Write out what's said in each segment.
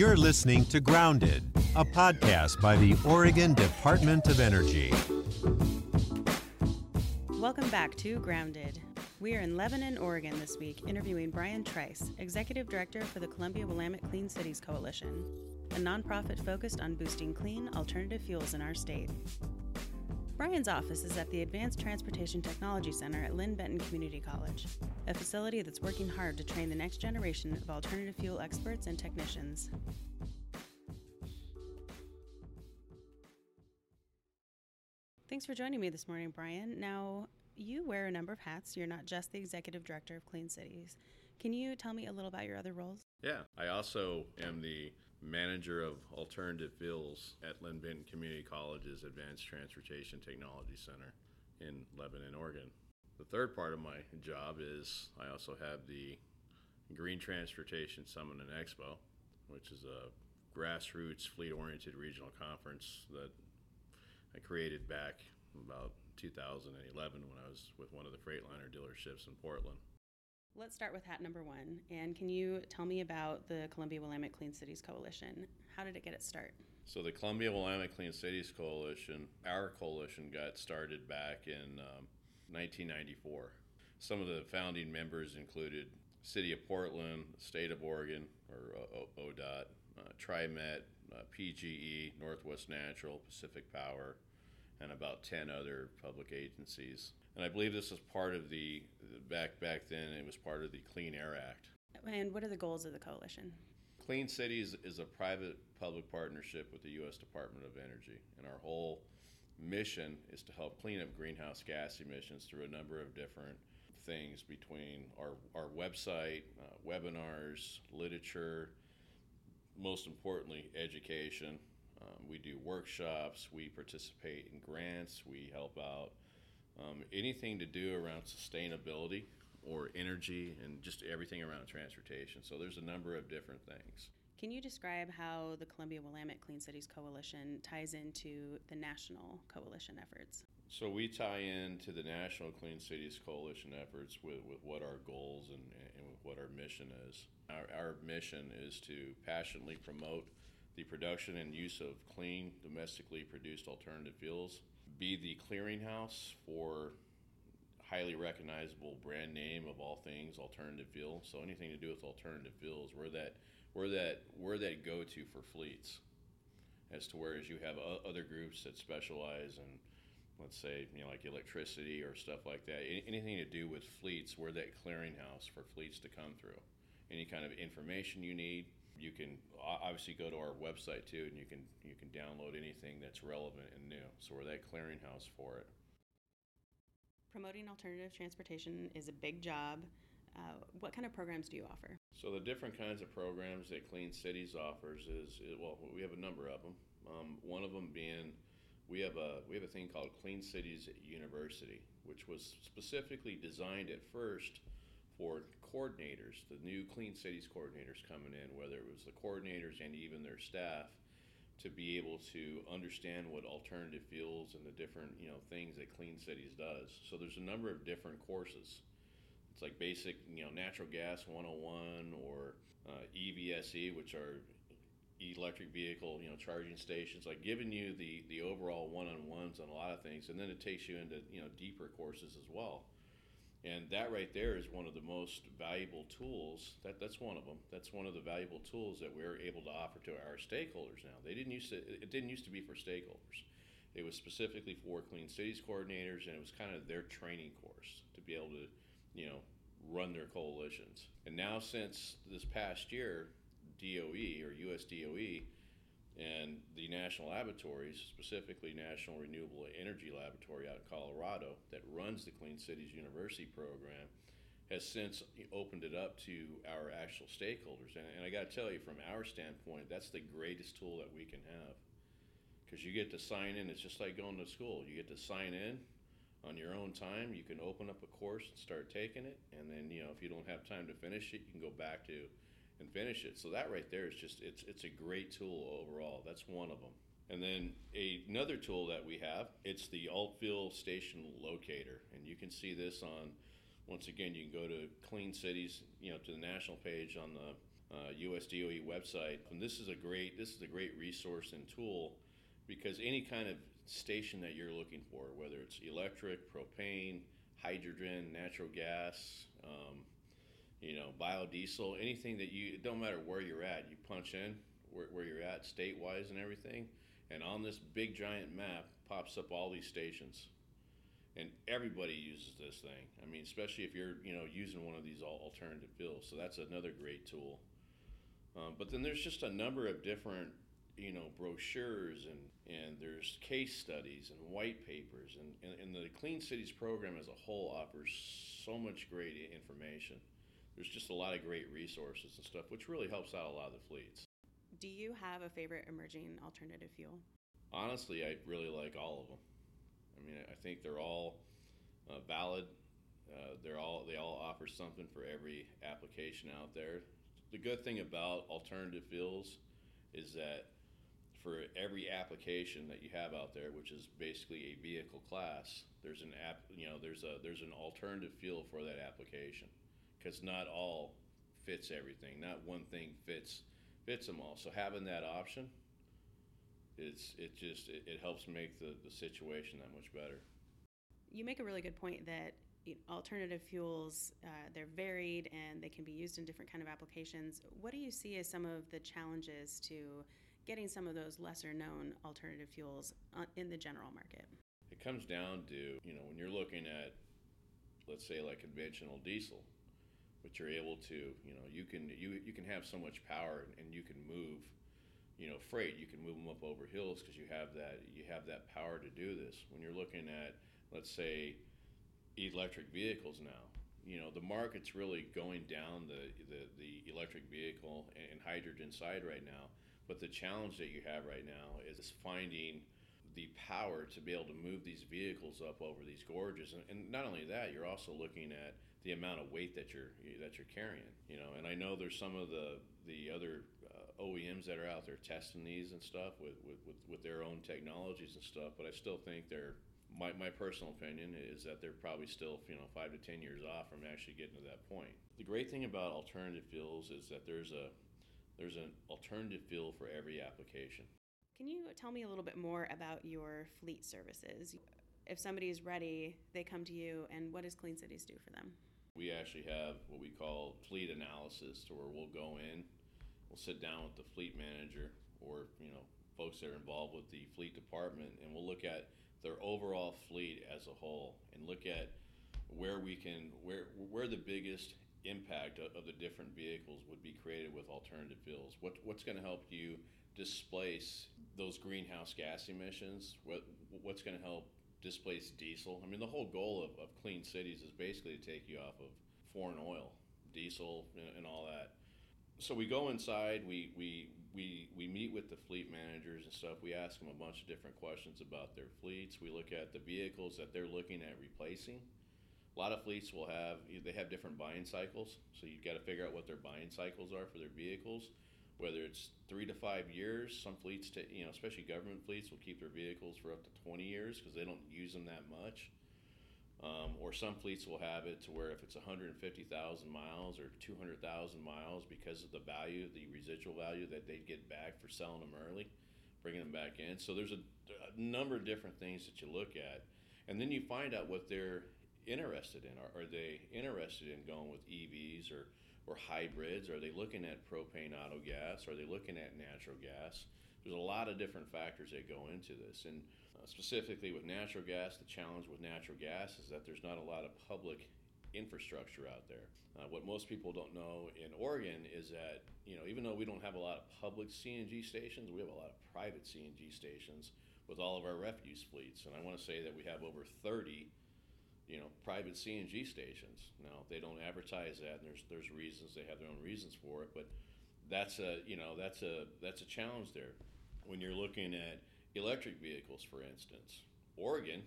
You're listening to Grounded, a podcast by the Oregon Department of Energy. Welcome back to Grounded. We are in Lebanon, Oregon this week, interviewing Brian Trice, Executive Director for the Columbia Willamette Clean Cities Coalition, a nonprofit focused on boosting clean alternative fuels in our state. Brian's office is at the Advanced Transportation Technology Center at Linn Benton Community College, a facility that's working hard to train the next generation of alternative fuel experts and technicians. Thanks for joining me this morning, Brian. Now, you wear a number of hats. You're not just the executive director of Clean Cities. Can you tell me a little about your other roles? Yeah, I also am the manager of alternative fuels at Linn Benton Community College's Advanced Transportation Technology Center in Lebanon, Oregon. The third part of my job is I also have the Green Transportation Summit and Expo, which is a grassroots fleet oriented regional conference that I created back about 2011 when I was with one of the Freightliner dealerships in Portland. Let's start with hat number one. And can you tell me about the Columbia Willamette Clean Cities Coalition? How did it get its start? So, the Columbia Willamette Clean Cities Coalition, our coalition got started back in um, 1994. Some of the founding members included City of Portland, State of Oregon, or ODOT, uh, TriMet, uh, PGE, Northwest Natural, Pacific Power, and about 10 other public agencies. And I believe this is part of the back back then it was part of the Clean Air Act. And what are the goals of the coalition? Clean Cities is a private public partnership with the U.S. Department of Energy, and our whole mission is to help clean up greenhouse gas emissions through a number of different things between our, our website, uh, webinars, literature, most importantly, education. Um, we do workshops, we participate in grants, we help out um, anything to do around sustainability or energy and just everything around transportation. So there's a number of different things. Can you describe how the Columbia Willamette Clean Cities Coalition ties into the national coalition efforts? So we tie into the National Clean Cities Coalition efforts with, with what our goals and, and what our mission is. Our, our mission is to passionately promote the production and use of clean, domestically produced alternative fuels be the clearinghouse for highly recognizable brand name of all things alternative fuel. So anything to do with alternative fuels, we're that we're that we're that go to for fleets. As to whereas you have other groups that specialize in, let's say, you know, like electricity or stuff like that. Anything to do with fleets, we're that clearinghouse for fleets to come through. Any kind of information you need, you can obviously go to our website too, and you can you can download anything that's relevant and new. So we're that clearinghouse for it. Promoting alternative transportation is a big job. Uh, what kind of programs do you offer? So the different kinds of programs that Clean Cities offers is, is well, we have a number of them. Um, one of them being we have a we have a thing called Clean Cities University, which was specifically designed at first for coordinators, the new Clean Cities coordinators coming in, whether it was the coordinators and even their staff, to be able to understand what alternative fuels and the different you know things that Clean Cities does. So there's a number of different courses. It's like basic you know natural gas 101 or uh, EVSE, which are electric vehicle you know charging stations, like giving you the the overall one-on-ones on a lot of things, and then it takes you into you know deeper courses as well. And that right there is one of the most valuable tools. That, that's one of them. That's one of the valuable tools that we're able to offer to our stakeholders now. They didn't used to. It didn't used to be for stakeholders. It was specifically for Clean Cities coordinators, and it was kind of their training course to be able to, you know, run their coalitions. And now, since this past year, DOE or US DOE and the national laboratories, specifically National Renewable Energy Laboratory out in Colorado, that runs the Clean Cities University program, has since opened it up to our actual stakeholders. And, and I got to tell you, from our standpoint, that's the greatest tool that we can have. Because you get to sign in, it's just like going to school. You get to sign in on your own time. You can open up a course and start taking it. And then, you know, if you don't have time to finish it, you can go back to and finish it. So that right there is just it's it's a great tool overall. That's one of them. And then a, another tool that we have, it's the Alt-Fuel Station Locator, and you can see this on. Once again, you can go to Clean Cities, you know, to the national page on the uh, US DOE website. And this is a great this is a great resource and tool because any kind of station that you're looking for, whether it's electric, propane, hydrogen, natural gas, um, you know, biodiesel, anything that you, it don't matter where you're at, you punch in where, where you're at state wise and everything, and on this big giant map pops up all these stations. And everybody uses this thing. I mean, especially if you're, you know, using one of these alternative fuels. So that's another great tool. Um, but then there's just a number of different you know brochures and and there's case studies and white papers and, and, and the clean cities program as a whole offers so much great information there's just a lot of great resources and stuff which really helps out a lot of the fleets. Do you have a favorite emerging alternative fuel? Honestly i really like all of them i mean i think they're all uh, valid. Uh, they're all they all offer something for every application out there. The good thing about alternative fuels is that for every application that you have out there, which is basically a vehicle class, there's an app, you know, there's a there's an alternative fuel for that application, because not all fits everything. Not one thing fits fits them all. So having that option, it's it just it, it helps make the the situation that much better. You make a really good point that alternative fuels uh, they're varied and they can be used in different kind of applications what do you see as some of the challenges to getting some of those lesser known alternative fuels uh, in the general market? It comes down to, you know, when you're looking at, let's say, like conventional diesel, but you're able to, you know, you can you you can have so much power and you can move, you know, freight. You can move them up over hills because you have that you have that power to do this. When you're looking at, let's say, electric vehicles now, you know, the market's really going down the the, the electric vehicle and hydrogen side right now but the challenge that you have right now is finding the power to be able to move these vehicles up over these gorges, and, and not only that, you're also looking at the amount of weight that you're that you're carrying. You know, and I know there's some of the the other uh, OEMs that are out there testing these and stuff with, with, with, with their own technologies and stuff, but I still think they're my, my personal opinion is that they're probably still you know five to ten years off from actually getting to that point. The great thing about alternative fuels is that there's a there's an alternative fuel for every application. Can you tell me a little bit more about your fleet services? If somebody is ready, they come to you, and what does Clean Cities do for them? We actually have what we call fleet analysis, to where we'll go in, we'll sit down with the fleet manager or you know folks that are involved with the fleet department, and we'll look at their overall fleet as a whole and look at where we can where where the biggest impact of, the different vehicles would be created with alternative fuels. What, what's going to help you displace those greenhouse gas emissions? What, what's going to help displace diesel? I mean, the whole goal of, of clean cities is basically to take you off of foreign oil, diesel, and, and all that. So we go inside, we, we, we, we meet with the fleet managers and stuff. We ask them a bunch of different questions about their fleets. We look at the vehicles that they're looking at replacing a lot of fleets will have they have different buying cycles, so you've got to figure out what their buying cycles are for their vehicles. Whether it's three to five years, some fleets, t- you know, especially government fleets, will keep their vehicles for up to 20 years because they don't use them that much. Um, or some fleets will have it to where if it's 150,000 miles or 200,000 miles, because of the value, the residual value that they get back for selling them early, bringing them back in. So there's a, a number of different things that you look at, and then you find out what they're interested in? Are, are they interested in going with EVs or, or hybrids? Are they looking at propane auto gas? Are they looking at natural gas? There's a lot of different factors that go into this. And uh, specifically with natural gas, the challenge with natural gas is that there's not a lot of public infrastructure out there. Uh, what most people don't know in Oregon is that, you know, even though we don't have a lot of public CNG stations, we have a lot of private CNG stations with all of our refuse fleets. And I want to say that we have over 30 you know, private CNG stations. Now they don't advertise that, and there's there's reasons they have their own reasons for it, but that's a you know that's a that's a challenge there. When you're looking at electric vehicles, for instance, Oregon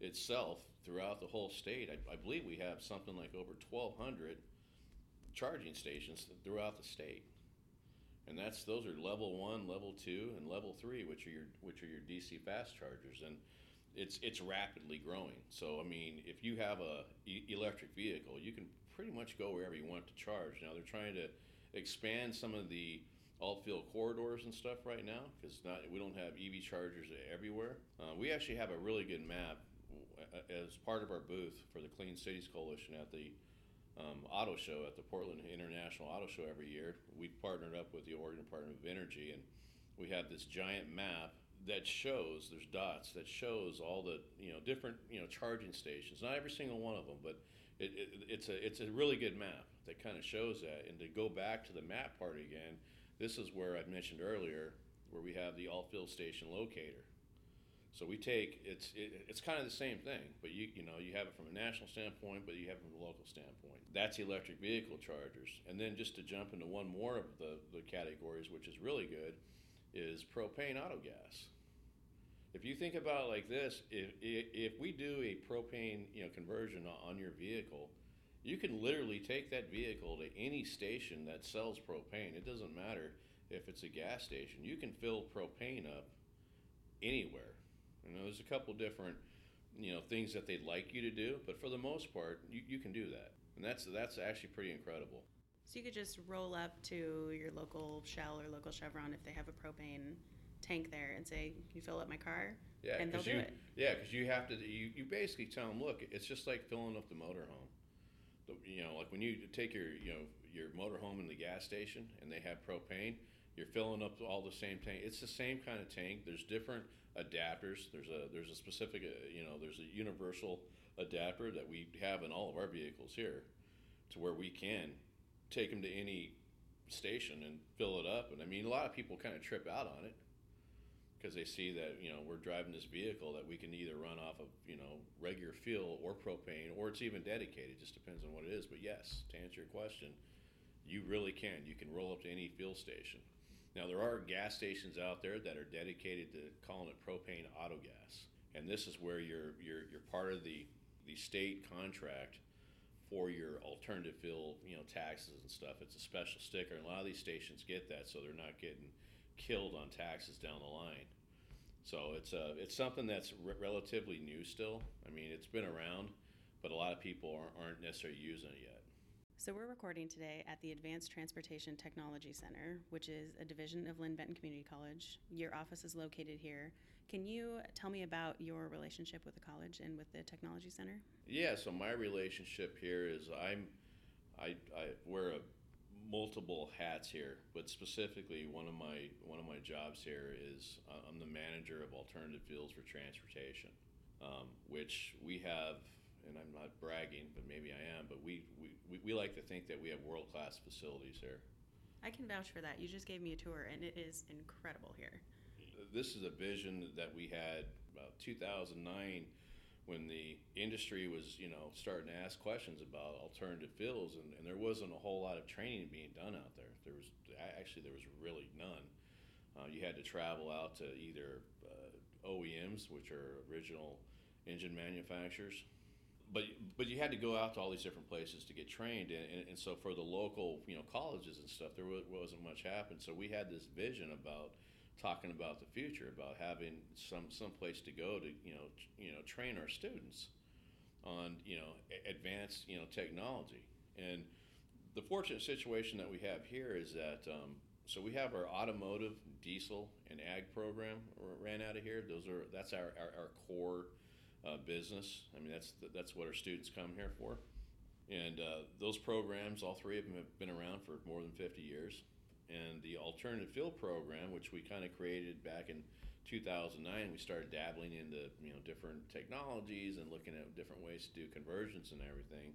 itself throughout the whole state, I, I believe we have something like over 1,200 charging stations throughout the state and that's those are level one, level two, and level three, which are your which are your DC fast chargers. And it's it's rapidly growing. So I mean, if you have a e- electric vehicle, you can pretty much go wherever you want to charge. Now they're trying to expand some of the alt fuel corridors and stuff right now because not we don't have EV chargers everywhere. Uh, we actually have a really good map uh, as part of our booth for the Clean Cities Coalition at the um, auto show at the Portland International Auto Show every year. We partnered up with the Oregon Department of Energy, and we have this giant map that shows there's dots that shows all the you know different you know charging stations. Not every single one of them, but it, it, it's a it's a really good map that kind of shows that. And to go back to the map part again, this is where I mentioned earlier where we have the alt fuel station locator. So we take it's it, it's kind of the same thing, but you you know you have it from a national standpoint, but you have it from a local standpoint. That's electric vehicle chargers, and then just to jump into one more of the the categories, which is really good, is propane auto gas. If you think about it like this, if if we do a propane you know conversion on your vehicle, you can literally take that vehicle to any station that sells propane. It doesn't matter if it's a gas station. You can fill propane up anywhere you know, there's a couple different, you know, things that they'd like you to do, but for the most part, you, you can do that, and that's that's actually pretty incredible. So you could just roll up to your local Shell or local Chevron if they have a propane tank there and say, "Can you fill up my car?" Yeah, and they'll you, do it. Yeah, because you have to. You, you basically tell them, look, it's just like filling up the motorhome. The, you know, like when you take your you know your motorhome in the gas station and they have propane, you're filling up all the same tank. It's the same kind of tank. There's different adapters. There's a there's a specific uh, you know there's a universal adapter that we have in all of our vehicles here, to where we can take them to any station and fill it up. And I mean, a lot of people kind of trip out on it because they see that you know we're driving this vehicle that we can either run off of you know regular fuel or propane or it's even dedicated. It just depends on what it is. But yes, to answer your question, you really can. You can roll up to any fuel station. Now there are gas stations out there that are dedicated to calling it propane autogas, and this is where you're you're you're part of the the state contract for your alternative fuel, you know, taxes and stuff. It's a special sticker, and a lot of these stations get that, so they're not getting killed on taxes down the line. So it's a uh, it's something that's re- relatively new still. I mean, it's been around, but a lot of people aren't, aren't necessarily using it yet. So, we're recording today at the Advanced Transportation Technology Center, which is a division of Linn Benton Community College. Your office is located here. Can you tell me about your relationship with the college and with the Technology Center? Yeah, so my relationship here is I'm, I, I wear a, multiple hats here, but specifically one of my one of my jobs here is uh, I'm the manager of alternative fuels for transportation, um, which we have and I'm not bragging, but maybe I am, but we, we, we like to think that we have world class facilities here. I can vouch for that. You just gave me a tour, and it is incredible here. This is a vision that we had about 2009 when the industry was, you know, starting to ask questions about alternative fuels, and, and there wasn't a whole lot of training being done out there. There was actually there was really none. Uh, you had to travel out to either uh, OEMs, which are original engine manufacturers, but but you had to go out to all these different places to get trained, and, and, and so for the local you know colleges and stuff, there wasn't much happen. So we had this vision about talking about the future, about having some some place to go to you know you know train our students on you know advanced you know technology. And the fortunate situation that we have here is that um, so we have our automotive, diesel, and ag program ran out of here. Those are that's our, our, our core uh, business. I mean, that's that's what our students come here for. And uh, those programs, all three of them have been around for more than 50 years. And the alternative fuel program, which we kind of created back in 2009, we started dabbling into you know different technologies and looking at different ways to do conversions and everything.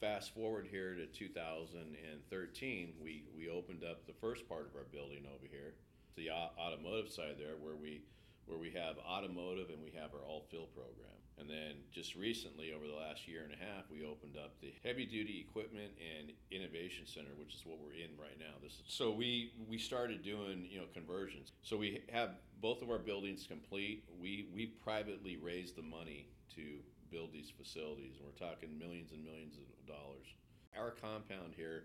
Fast forward here to 2013, we we opened up the first part of our building over here, the automotive side there, where we where we have automotive and we have our alt fuel program. And then just recently, over the last year and a half, we opened up the Heavy Duty Equipment and Innovation Center, which is what we're in right now. This is, so we we started doing you know conversions. So we have both of our buildings complete. We we privately raised the money to build these facilities, and we're talking millions and millions of dollars. Our compound here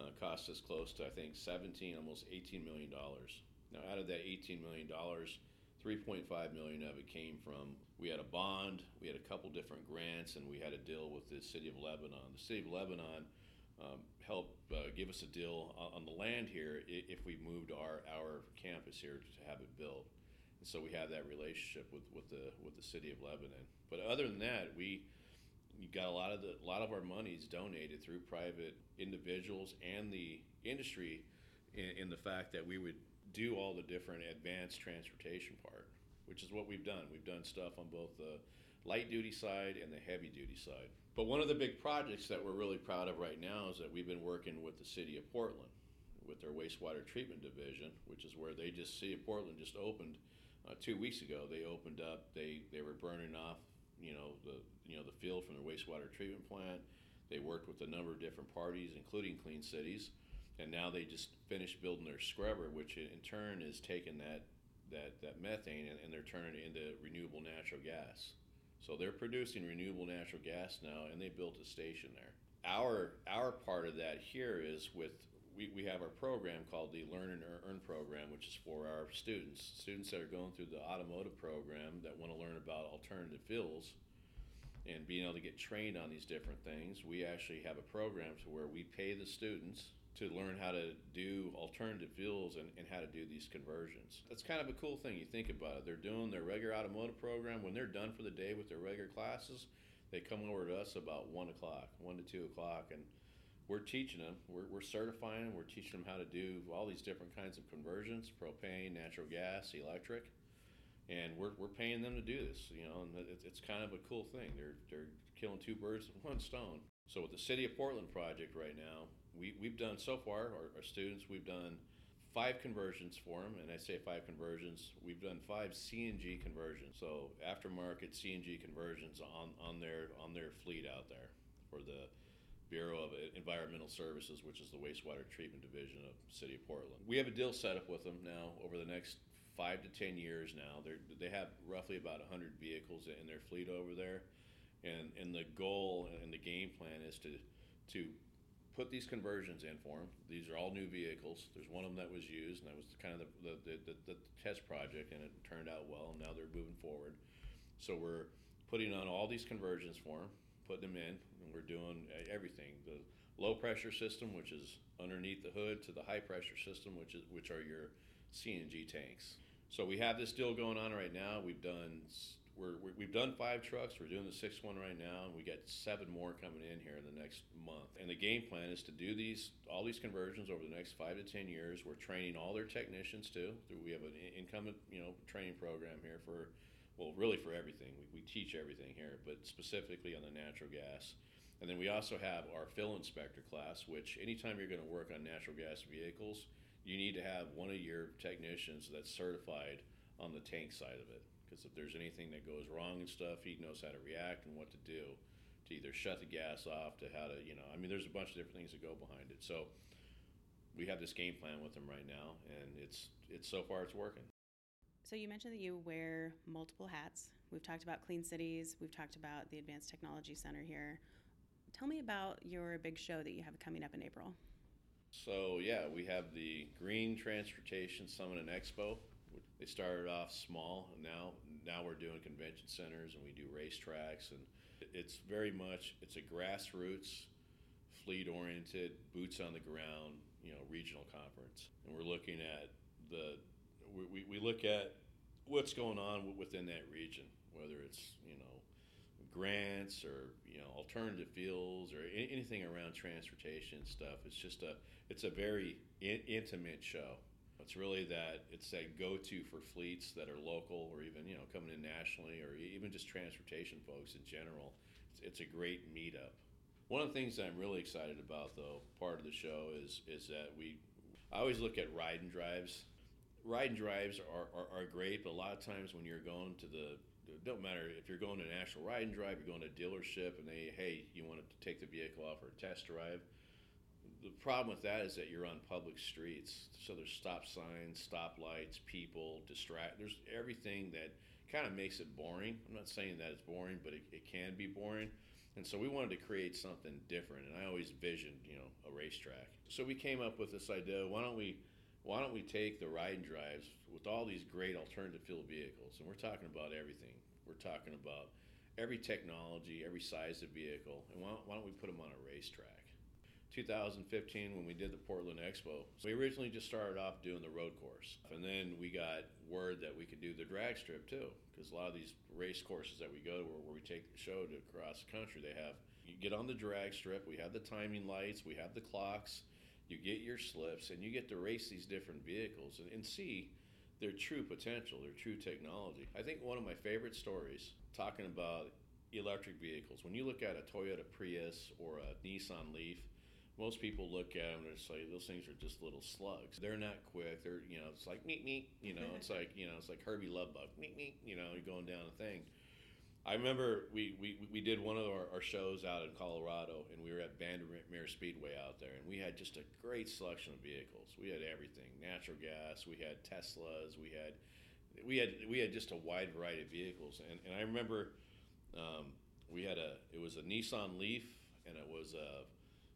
uh, cost us close to I think 17, almost 18 million dollars. Now, out of that 18 million dollars 3.5 million of it came from we had a bond, we had a couple different grants, and we had a deal with the city of Lebanon. The city of Lebanon um, help uh, give us a deal on, the land here if we moved our, our campus here to have it built. And so we have that relationship with, with the with the city of Lebanon. But other than that, we got a lot of the a lot of our monies donated through private individuals and the industry in, in the fact that we would do all the different advanced transportation part, which is what we've done. We've done stuff on both the light duty side and the heavy duty side. But one of the big projects that we're really proud of right now is that we've been working with the city of Portland with their wastewater treatment division, which is where they just see Portland just opened uh, two weeks ago. They opened up. They they were burning off you know the you know the field from their wastewater treatment plant. They worked with a number of different parties, including Clean Cities, and now they just finished building their scrubber, which in turn is taking that that that methane and, and they're turning it into renewable natural gas. So they're producing renewable natural gas now, and they built a station there. Our our part of that here is with we, we have our program called the Learn and Earn program, which is for our students, students that are going through the automotive program that want to learn about alternative fuels and being able to get trained on these different things. We actually have a program to where we pay the students to learn how to do alternative fuels and, and how to do these conversions. That's kind of a cool thing. You think about it. They're doing their regular automotive program. When they're done for the day with their regular classes, they come over to us about 1 o'clock, 1 to 2 o'clock, and we're teaching them, we're, we're certifying them, we're teaching them how to do all these different kinds of conversions propane, natural gas, electric. And we're, we're paying them to do this, you know, and it, it's kind of a cool thing. They're, they're killing two birds with one stone. So, with the City of Portland project right now, we, we've done so far, our, our students, we've done five conversions for them. And I say five conversions, we've done five CNG conversions. So, aftermarket CNG conversions on, on, their, on their fleet out there for the Bureau of Environmental Services, which is the wastewater treatment division of City of Portland. We have a deal set up with them now over the next five to ten years now. They they have roughly about 100 vehicles in their fleet over there, and and the goal and the game plan is to to put these conversions in for them. These are all new vehicles. There's one of them that was used, and that was kind of the the, the, the test project, and it turned out well. And now they're moving forward. So we're putting on all these conversions for them, putting them in, and we're doing everything. The low pressure system, which is underneath the hood, to the high pressure system, which is which are your CNG tanks. So we have this deal going on right now. We've done we're, we have done five trucks. We're doing the sixth one right now, and we got seven more coming in here in the next month. And the game plan is to do these all these conversions over the next five to ten years. We're training all their technicians too. We have an incumbent you know training program here for well really for everything. We, we teach everything here, but specifically on the natural gas. And then we also have our fill inspector class, which anytime you're going to work on natural gas vehicles you need to have one of your technicians that's certified on the tank side of it. Because if there's anything that goes wrong and stuff, he knows how to react and what to do to either shut the gas off, to how to, you know, I mean, there's a bunch of different things that go behind it. So we have this game plan with him right now, and it's it's so far it's working. So you mentioned that you wear multiple hats. We've talked about Clean Cities. We've talked about the Advanced Technology Center here. Tell me about your big show that you have coming up in April. So yeah, we have the Green Transportation Summit and Expo. They started off small, and now now we're doing convention centers and we do racetracks, and it's very much it's a grassroots, fleet oriented, boots on the ground, you know, regional conference, and we're looking at the we, we look at what's going on within that region, whether it's you know grants or you know alternative fuels or anything around transportation stuff. It's just a it's a very in- intimate show. It's really that it's that go-to for fleets that are local or even you know coming in nationally or even just transportation folks in general. It's, it's a great meetup. One of the things I'm really excited about, though, part of the show is is that we I always look at ride and drives. Ride and drives are, are, are great, but a lot of times when you're going to the don't matter if you're going to an actual ride and drive, you're going to a dealership, and they, hey, you want to take the vehicle off for a test drive. The problem with that is that you're on public streets, so there's stop signs, stop lights, people, distract. There's everything that kind of makes it boring. I'm not saying that it's boring, but it, it can be boring. And so we wanted to create something different, and I always visioned, you know, a racetrack. So we came up with this idea: why don't we why don't we take the ride and drives with all these great alternative fuel vehicles, and we're talking about everything. We're talking about every technology, every size of vehicle, and why why don't we put them on a racetrack? 2015 when we did the Portland Expo. So we originally just started off doing the road course, and then we got word that we could do the drag strip too, because a lot of these race courses that we go to, where, where we take the show to across the country, they have you get on the drag strip. We have the timing lights, we have the clocks. You get your slips, and you get to race these different vehicles and, and see their true potential, their true technology. I think one of my favorite stories talking about electric vehicles. When you look at a Toyota Prius or a Nissan Leaf, most people look at them and say those things are just little slugs. They're not quick. They're you know it's like meet meet. You know it's like you know it's like Herbie Love Bug meet meet. You know you're going down a thing. I remember we, we, we did one of our, our, shows out in Colorado, and we were at Bandimere Speedway out there, and we had just a great selection of vehicles. We had everything: natural gas, we had Teslas, we had we had we had just a wide variety of vehicles. And, and I remember um, we had a it was a Nissan Leaf, and it was a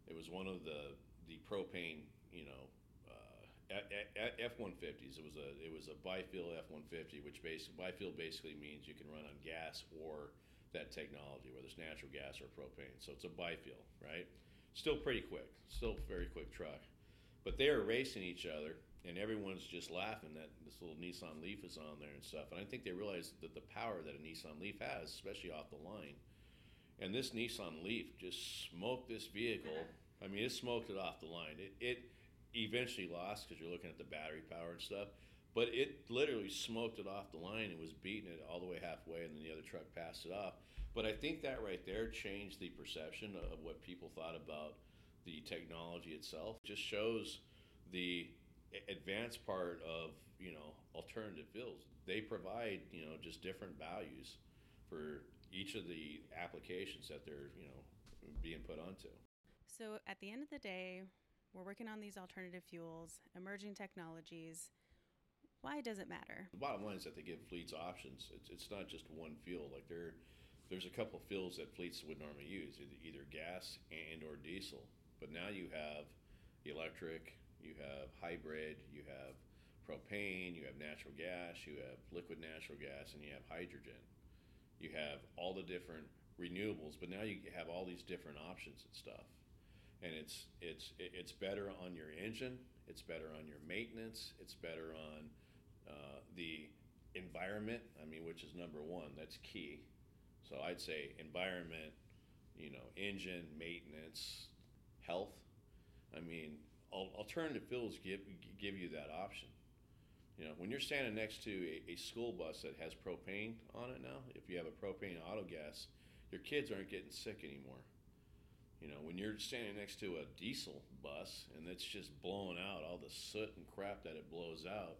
it was one of the the propane you know uh, F one fifties. It was a it was a bifuel F one fifty, which basically bifuel basically means you can run on gas or that technology, whether it's natural gas or propane. So it's a bifuel, right? Still pretty quick, still very quick truck. But they are racing each other, and everyone's just laughing that this little Nissan Leaf is on there and stuff. And I think they realize that the power that a Nissan Leaf has, especially off the line. And this Nissan Leaf just smoked this vehicle. I mean, it smoked it off the line. It it eventually lost because you're looking at the battery power and stuff. But it literally smoked it off the line and was beating it all the way halfway, and then the other truck passed it off. But I think that right there changed the perception of what people thought about the technology itself. It just shows the advanced part of you know alternative fuels. They provide you know just different values for each of the applications that they're you know being put onto. So at the end of the day, we're working on these alternative fuels, emerging technologies. Why does it matter? The bottom line is that they give fleets options. It's, it's not just one fuel. Like there, there's a couple of fuels that fleets would normally use, either, either gas and or diesel. But now you have electric, you have hybrid, you have propane, you have natural gas, you have liquid natural gas, and you have hydrogen. You have all the different renewables, but now you have all these different options and stuff and it's it's it's better on your engine. It's better on your maintenance. It's better on uh, the environment. I mean, which is number one. That's key. So I'd say environment, you know, engine maintenance, health. I mean, alternative fuels give give you that option. You know, when you're standing next to a, a school bus that has propane on it now, if you have a propane auto gas, your kids aren't getting sick anymore you know, when you're standing next to a diesel bus and it's just blowing out all the soot and crap that it blows out,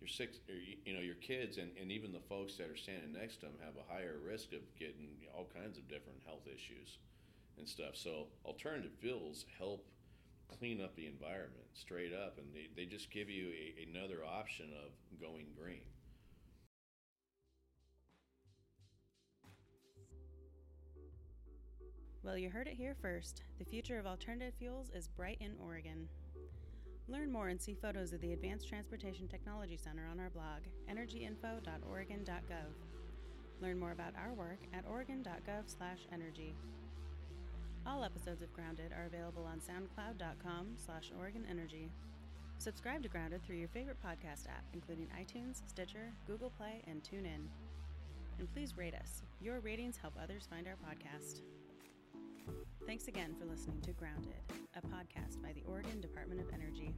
your six, you know, your kids and, and even the folks that are standing next to them have a higher risk of getting all kinds of different health issues and stuff. So alternative fuels help clean up the environment straight up, and they, they just give you a, another option of going green. Well, you heard it here first. The future of alternative fuels is bright in Oregon. Learn more and see photos of the Advanced Transportation Technology Center on our blog, energyinfo.oregon.gov. Learn more about our work at oregon.gov/energy. All episodes of Grounded are available on soundcloud.com slash oregonenergy. Subscribe to Grounded through your favorite podcast app, including iTunes, Stitcher, Google Play, and TuneIn. And please rate us. Your ratings help others find our podcast. Thanks again for listening to Grounded, a podcast by the Oregon Department of Energy.